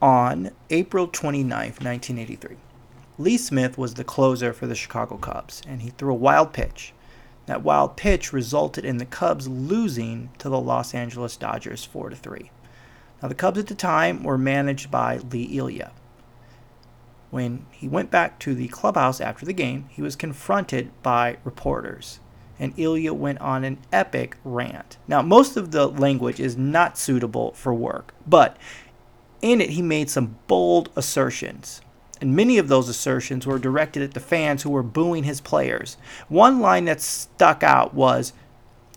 on April 29, 1983. Lee Smith was the closer for the Chicago Cubs, and he threw a wild pitch. That wild pitch resulted in the Cubs losing to the Los Angeles Dodgers 4 to 3. Now, the Cubs at the time were managed by Lee Elia. When he went back to the clubhouse after the game, he was confronted by reporters, and Elia went on an epic rant. Now, most of the language is not suitable for work, but in it, he made some bold assertions. And many of those assertions were directed at the fans who were booing his players. One line that stuck out was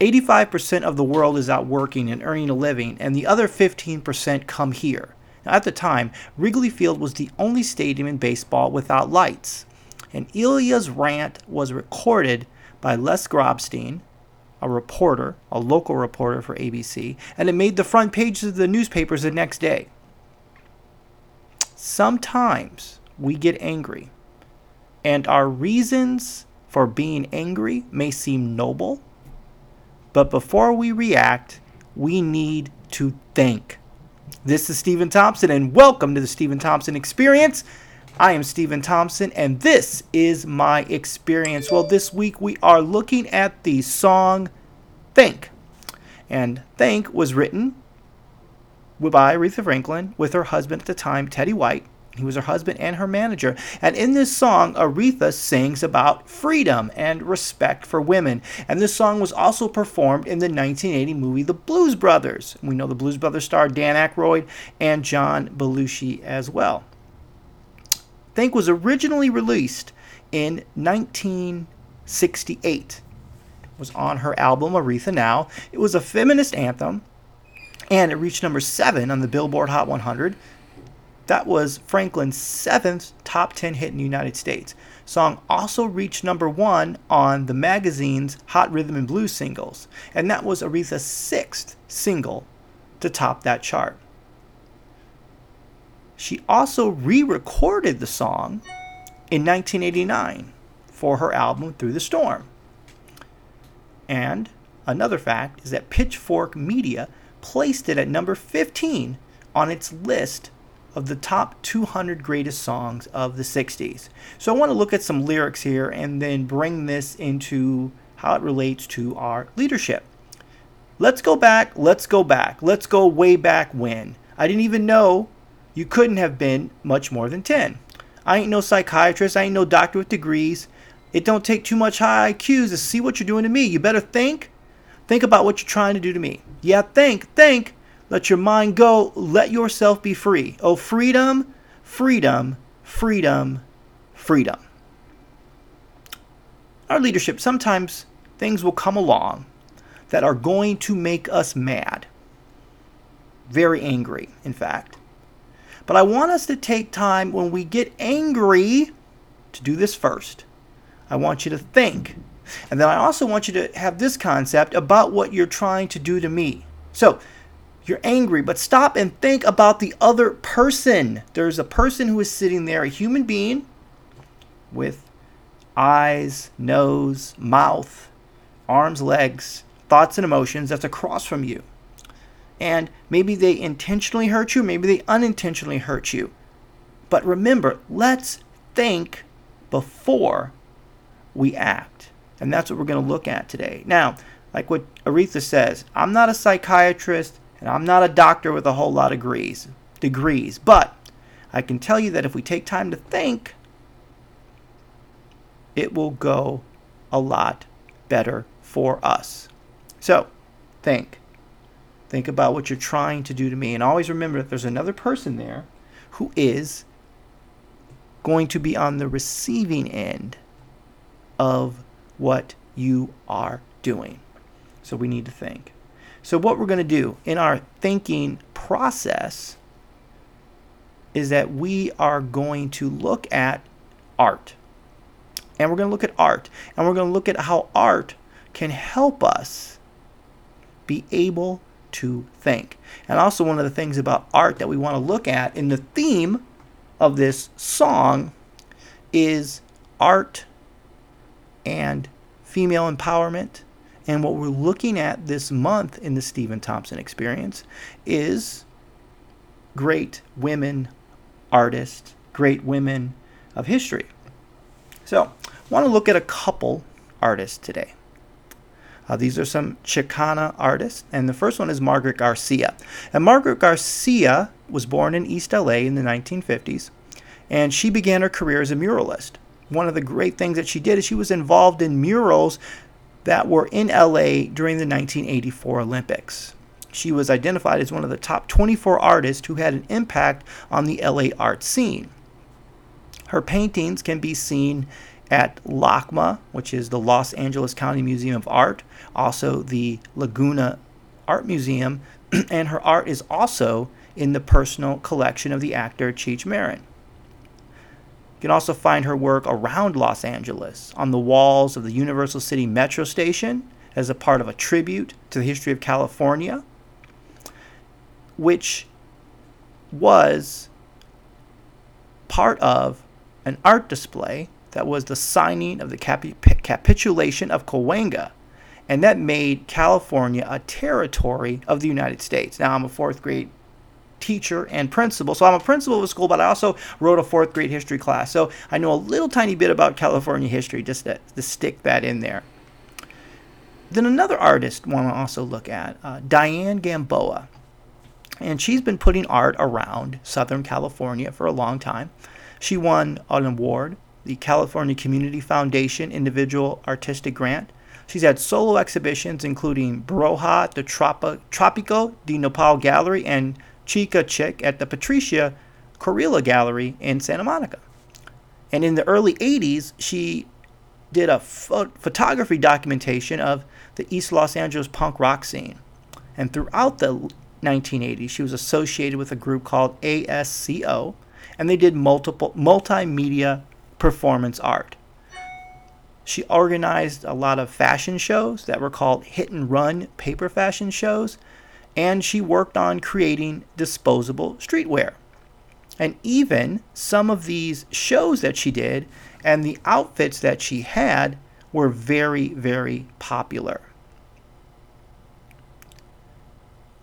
85% of the world is out working and earning a living, and the other 15% come here. Now, at the time, Wrigley Field was the only stadium in baseball without lights. And Elia's rant was recorded by Les Grobstein, a reporter, a local reporter for ABC, and it made the front pages of the newspapers the next day. Sometimes we get angry, and our reasons for being angry may seem noble, but before we react, we need to think. This is Steven Thompson, and welcome to the Steven Thompson Experience. I am Steven Thompson, and this is my experience. Well, this week we are looking at the song Think. And Think was written by Aretha Franklin with her husband at the time, Teddy White. He was her husband and her manager. And in this song, Aretha sings about freedom and respect for women. And this song was also performed in the 1980 movie The Blues Brothers. We know the Blues Brothers star Dan Aykroyd and John Belushi as well. Think was originally released in 1968. It was on her album Aretha Now. It was a feminist anthem and it reached number 7 on the Billboard Hot 100 that was Franklin's seventh top 10 hit in the United States. Song also reached number one on the magazine's Hot Rhythm and Blues singles, and that was Aretha's sixth single to top that chart. She also re recorded the song in 1989 for her album Through the Storm. And another fact is that Pitchfork Media placed it at number 15 on its list of the top 200 greatest songs of the 60s. So I want to look at some lyrics here and then bring this into how it relates to our leadership. Let's go back, let's go back, let's go way back when. I didn't even know you couldn't have been much more than 10. I ain't no psychiatrist, I ain't no doctor with degrees. It don't take too much high IQs to see what you're doing to me. You better think. Think about what you're trying to do to me. Yeah, think, think. Let your mind go. Let yourself be free. Oh, freedom, freedom, freedom, freedom. Our leadership, sometimes things will come along that are going to make us mad. Very angry, in fact. But I want us to take time when we get angry to do this first. I want you to think. And then I also want you to have this concept about what you're trying to do to me. So, you're angry, but stop and think about the other person. There's a person who is sitting there, a human being with eyes, nose, mouth, arms, legs, thoughts, and emotions that's across from you. And maybe they intentionally hurt you, maybe they unintentionally hurt you. But remember, let's think before we act. And that's what we're going to look at today. Now, like what Aretha says, I'm not a psychiatrist. And I'm not a doctor with a whole lot of degrees, degrees, but I can tell you that if we take time to think, it will go a lot better for us. So, think. Think about what you're trying to do to me. And always remember that there's another person there who is going to be on the receiving end of what you are doing. So we need to think. So, what we're going to do in our thinking process is that we are going to look at art. And we're going to look at art. And we're going to look at how art can help us be able to think. And also, one of the things about art that we want to look at in the theme of this song is art and female empowerment and what we're looking at this month in the Steven Thompson experience is great women artists, great women of history. So, I want to look at a couple artists today. Uh, these are some Chicana artists, and the first one is Margaret Garcia. And Margaret Garcia was born in East LA in the 1950s, and she began her career as a muralist. One of the great things that she did is she was involved in murals that were in LA during the 1984 Olympics. She was identified as one of the top 24 artists who had an impact on the LA art scene. Her paintings can be seen at LACMA, which is the Los Angeles County Museum of Art, also the Laguna Art Museum, and her art is also in the personal collection of the actor Cheech Marin. You can also find her work around Los Angeles on the walls of the Universal City Metro Station as a part of a tribute to the history of California, which was part of an art display that was the signing of the capi- capitulation of Cahuenga. And that made California a territory of the United States. Now, I'm a fourth grade teacher and principal. So I'm a principal of a school, but I also wrote a fourth grade history class. So I know a little tiny bit about California history, just to, to stick that in there. Then another artist want to also look at, uh, Diane Gamboa. And she's been putting art around Southern California for a long time. She won an award, the California Community Foundation Individual Artistic Grant. She's had solo exhibitions including Broja, the Tropico de Nopal Gallery, and Chica Chick at the Patricia Correia Gallery in Santa Monica. And in the early 80s, she did a pho- photography documentation of the East Los Angeles punk rock scene. And throughout the 1980s, she was associated with a group called ASCO, and they did multiple multimedia performance art. She organized a lot of fashion shows that were called hit and run paper fashion shows, and she worked on creating disposable streetwear. And even some of these shows that she did and the outfits that she had were very, very popular.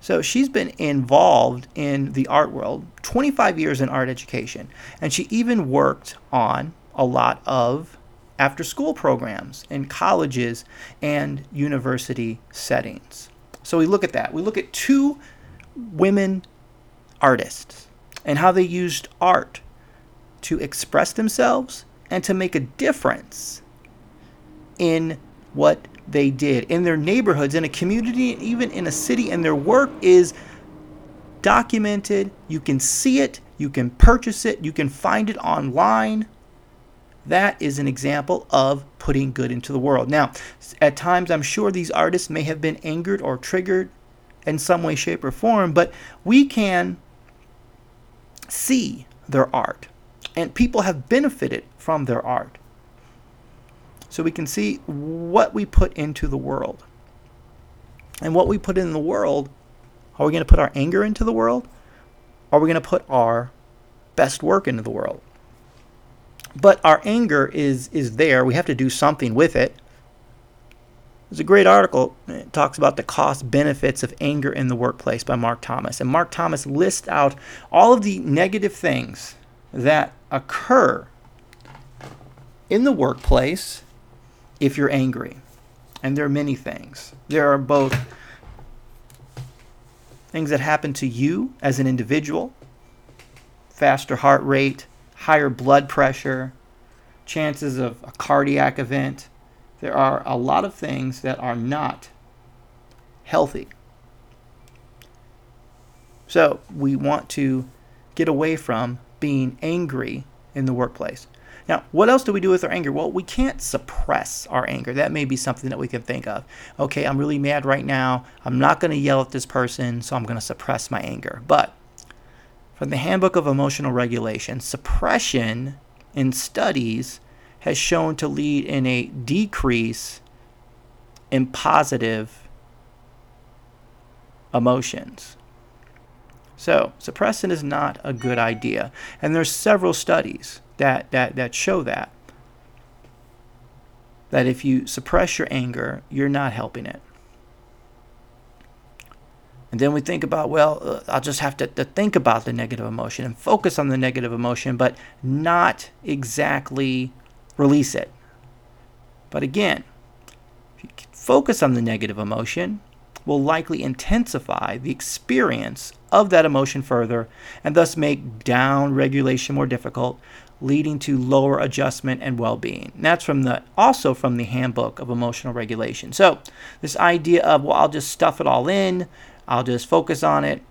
So she's been involved in the art world 25 years in art education. And she even worked on a lot of after school programs in colleges and university settings. So we look at that. We look at two women artists and how they used art to express themselves and to make a difference in what they did in their neighborhoods, in a community, even in a city, and their work is documented. You can see it, you can purchase it, you can find it online. That is an example of putting good into the world. Now, at times, I'm sure these artists may have been angered or triggered in some way, shape, or form, but we can see their art, and people have benefited from their art. So we can see what we put into the world. And what we put in the world, are we going to put our anger into the world? Are we going to put our best work into the world? But our anger is is there. We have to do something with it. There's a great article. It talks about the cost benefits of anger in the workplace by Mark Thomas. And Mark Thomas lists out all of the negative things that occur in the workplace if you're angry. And there are many things. There are both things that happen to you as an individual, faster heart rate, higher blood pressure, chances of a cardiac event. There are a lot of things that are not healthy. So we want to get away from being angry in the workplace. Now, what else do we do with our anger? Well, we can't suppress our anger. That may be something that we can think of. Okay, I'm really mad right now. I'm not going to yell at this person, so I'm going to suppress my anger. But from the Handbook of Emotional Regulation, suppression in studies has shown to lead in a decrease in positive emotions. So, suppression is not a good idea. And there's several studies that, that, that show that. That if you suppress your anger, you're not helping it. And then we think about, well, uh, I'll just have to, to think about the negative emotion and focus on the negative emotion, but not exactly release it. But again, if you focus on the negative emotion, will likely intensify the experience of that emotion further and thus make down regulation more difficult, leading to lower adjustment and well-being. And that's from the also from the handbook of emotional regulation. So, this idea of well, I'll just stuff it all in, I'll just focus on it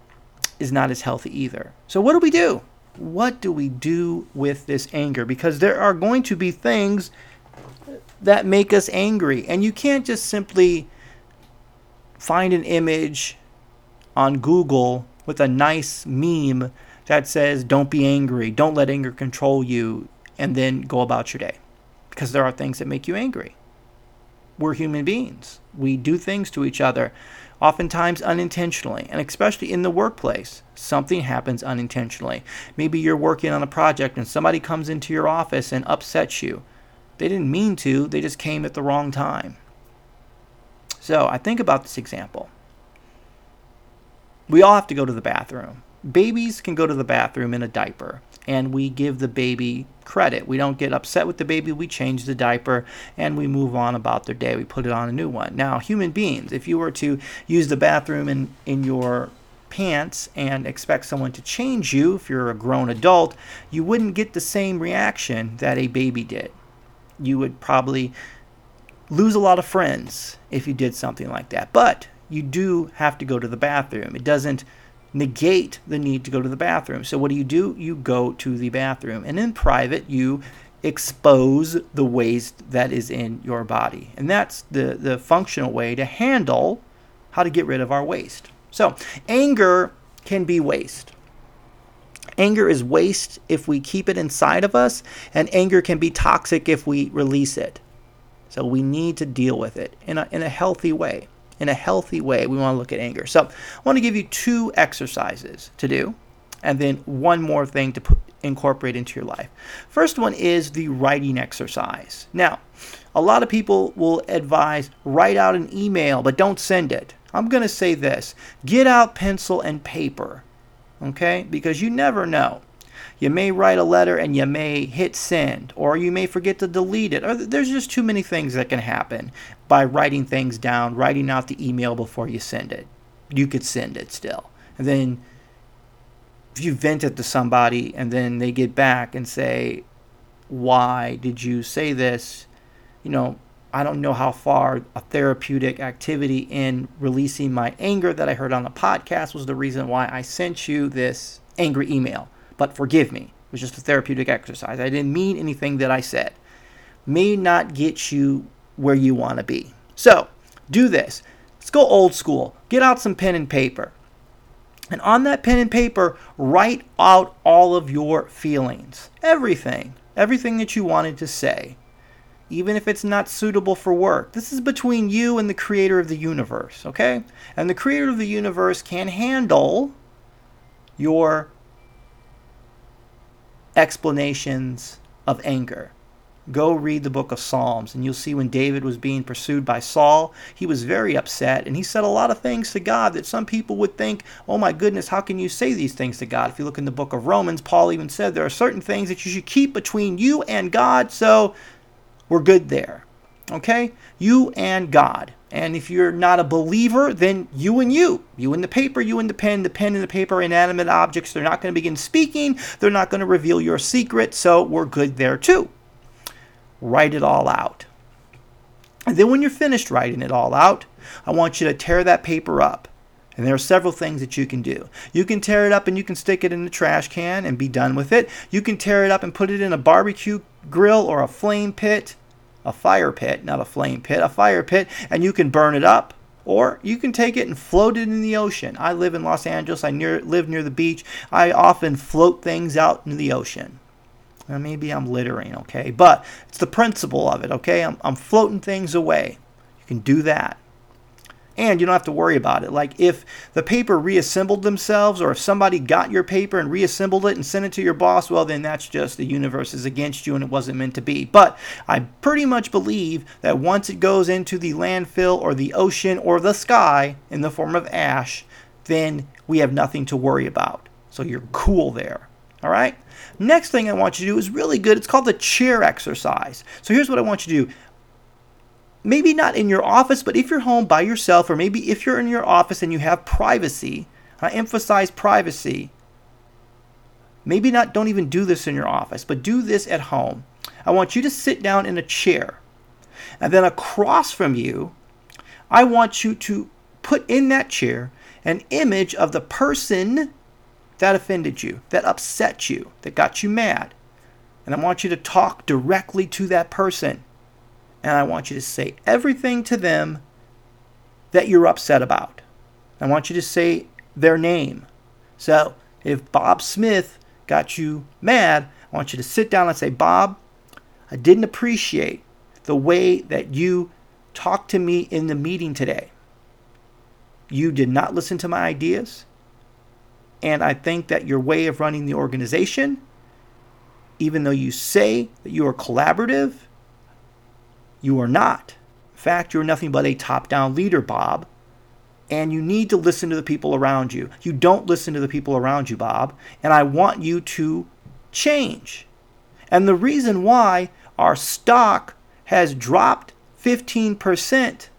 is not as healthy either. So, what do we do? What do we do with this anger? Because there are going to be things that make us angry, and you can't just simply find an image on Google with a nice meme that says, Don't be angry, don't let anger control you, and then go about your day. Because there are things that make you angry. We're human beings. We do things to each other, oftentimes unintentionally, and especially in the workplace. Something happens unintentionally. Maybe you're working on a project and somebody comes into your office and upsets you. They didn't mean to, they just came at the wrong time. So I think about this example. We all have to go to the bathroom. Babies can go to the bathroom in a diaper, and we give the baby credit. We don't get upset with the baby, we change the diaper, and we move on about their day. We put it on a new one. Now, human beings, if you were to use the bathroom in, in your pants and expect someone to change you, if you're a grown adult, you wouldn't get the same reaction that a baby did. You would probably lose a lot of friends if you did something like that. But you do have to go to the bathroom. It doesn't negate the need to go to the bathroom. So what do you do? You go to the bathroom. And in private, you expose the waste that is in your body. And that's the, the functional way to handle how to get rid of our waste. So anger can be waste. Anger is waste if we keep it inside of us, and anger can be toxic if we release it. So we need to deal with it in a, in a healthy way in a healthy way, we want to look at anger. So I want to give you two exercises to do, and then one more thing to put, incorporate into your life. First one is the writing exercise. Now, a lot of people will advise write out an email, but don't send it. I'm going to say this get out pencil and paper, okay? Because you never know. You may write a letter and you may hit send, or you may forget to delete it. Or there's just too many things that can happen by writing things down, writing out the email before you send it. You could send it still. And then if you vent it to somebody and then they get back and say, Why did you say this? You know, I don't know how far a therapeutic activity in releasing my anger that I heard on the podcast was the reason why I sent you this angry email but forgive me. It was just a therapeutic exercise. I didn't mean anything that I said. May not get you where you want to be. So, do this. Let's go old school. Get out some pen and paper. And on that pen and paper, write out all of your feelings. Everything. Everything that you wanted to say. Even if it's not suitable for work. This is between you and the creator of the universe, okay? And the creator of the universe can handle your explanations of anger. Go read the book of Psalms, and you'll see when David was being pursued by Saul, he was very upset, and he said a lot of things to God that some people would think, oh my goodness, how can you say these things to God? If you look in the book of Romans, Paul even said there are certain things that you should keep between you and God, so we're good there. Okay? You and God. And if you're not a believer, then you and you, you and the paper, you and the pen, the pen and the paper, are inanimate objects, they're not going to begin speaking. They're not going to reveal your secret. So we're good there too. Write it all out. And then when you're finished writing it all out, I want you to tear that paper up. And there are several things that you can do. You can tear it up and you can stick it in the trash can and be done with it. You can tear it up and put it in a barbecue grill or a flame pit a fire pit, not a flame pit, a fire pit, and you can burn it up. Or you can take it and float it in the ocean. I live in Los Angeles. I near, live near the beach. I often float things out in the ocean. Maybe I'm littering, okay? But it's the principle of it, okay? I'm, I'm floating things away. You can do that and you don't have to worry about it. Like if the paper reassembled themselves, or if somebody got your paper and reassembled it and sent it to your boss, well, then that's just the universe is against you and it wasn't meant to be. But I pretty much believe that once it goes into the landfill or the ocean or the sky in the form of ash, then we have nothing to worry about. So you're cool there. All right? Next thing I want you to do is really good. It's called the chair exercise. So here's what I want you to do. Maybe not in your office, but if you're home by yourself, or maybe if you're in your office and you have privacy, I emphasize privacy. Maybe not, don't even do this in your office, but do this at home. I want you to sit down in a chair. And then across from you, I want you to put in that chair an image of the person that offended you, that upset you, that got you mad. And I want you to talk directly to that person. And I want you to say everything to them that you're upset about. I want you to say their name. So if Bob Smith got you mad, I want you to sit down and say, Bob, I didn't appreciate the way that you talked to me in the meeting today. You did not listen to my ideas. And I think that your way of running the organization, even though you say that you are collaborative, you are not. In fact, you're nothing but a top down leader, Bob. And you need to listen to the people around you. You don't listen to the people around you, Bob. And I want you to change. And the reason why our stock has dropped 15%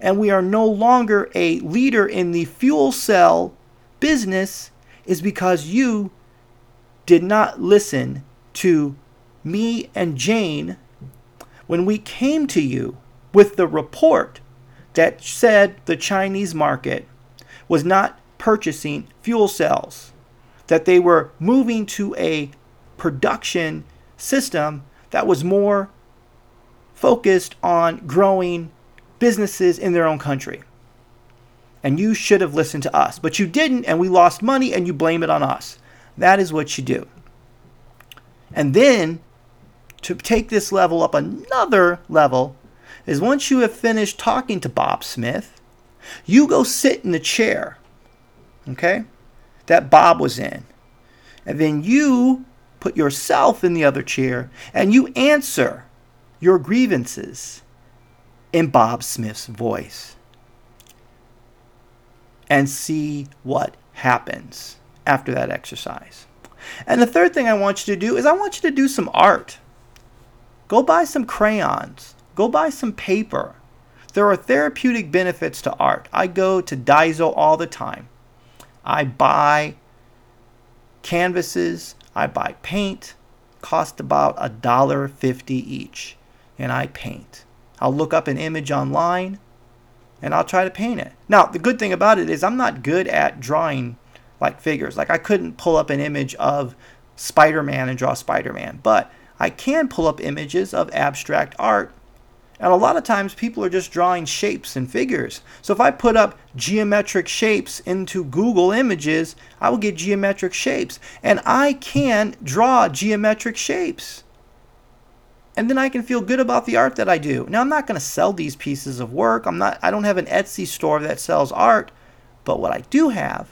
and we are no longer a leader in the fuel cell business is because you did not listen to me and Jane when we came to you with the report that said the Chinese market was not purchasing fuel cells, that they were moving to a production system that was more focused on growing businesses in their own country. And you should have listened to us, but you didn't, and we lost money, and you blame it on us. That is what you do. And then to take this level up another level is once you have finished talking to Bob Smith, you go sit in the chair, okay, that Bob was in. And then you put yourself in the other chair and you answer your grievances in Bob Smith's voice and see what happens after that exercise. And the third thing I want you to do is I want you to do some art. Go buy some crayons, go buy some paper. There are therapeutic benefits to art. I go to Daiso all the time. I buy canvases, I buy paint, cost about a dollar fifty each, and I paint. I'll look up an image online and I'll try to paint it. Now, the good thing about it is I'm not good at drawing like figures. Like I couldn't pull up an image of Spider-Man and draw Spider-Man, but I can pull up images of abstract art. And a lot of times people are just drawing shapes and figures. So if I put up geometric shapes into Google Images, I will get geometric shapes. And I can draw geometric shapes and then I can feel good about the art that I do. Now I'm not going to sell these pieces of work. I'm not I don't have an Etsy store that sells art, but what I do have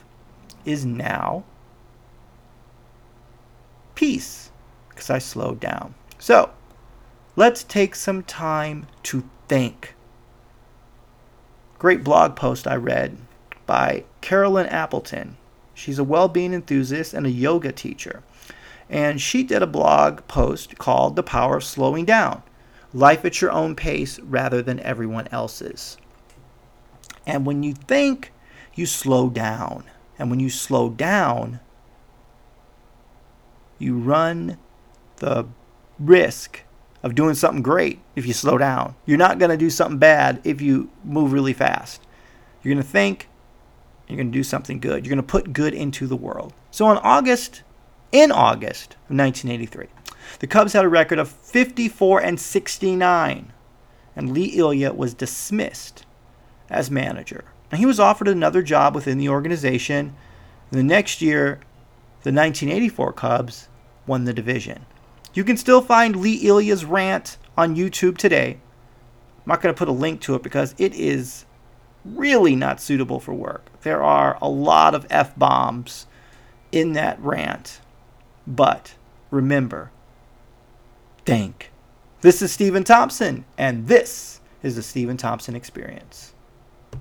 is now peace because I slowed down. So, let's take some time to think. Great blog post I read by Carolyn Appleton. She's a well-being enthusiast and a yoga teacher and she did a blog post called The Power of Slowing Down Life at Your Own Pace Rather Than Everyone Else's. And when you think, you slow down. And when you slow down, you run the risk of doing something great if you slow down. You're not going to do something bad if you move really fast. You're going to think, you're going to do something good. You're going to put good into the world. So on August in August of 1983. The Cubs had a record of 54 and 69, and Lee Elia was dismissed as manager. And he was offered another job within the organization. The next year, the 1984 Cubs won the division. You can still find Lee Elia's rant on YouTube today. I'm not going to put a link to it because it is really not suitable for work. There are a lot of F bombs in that rant. But remember, think. This is Steven Thompson, and this is the Steven Thompson Experience.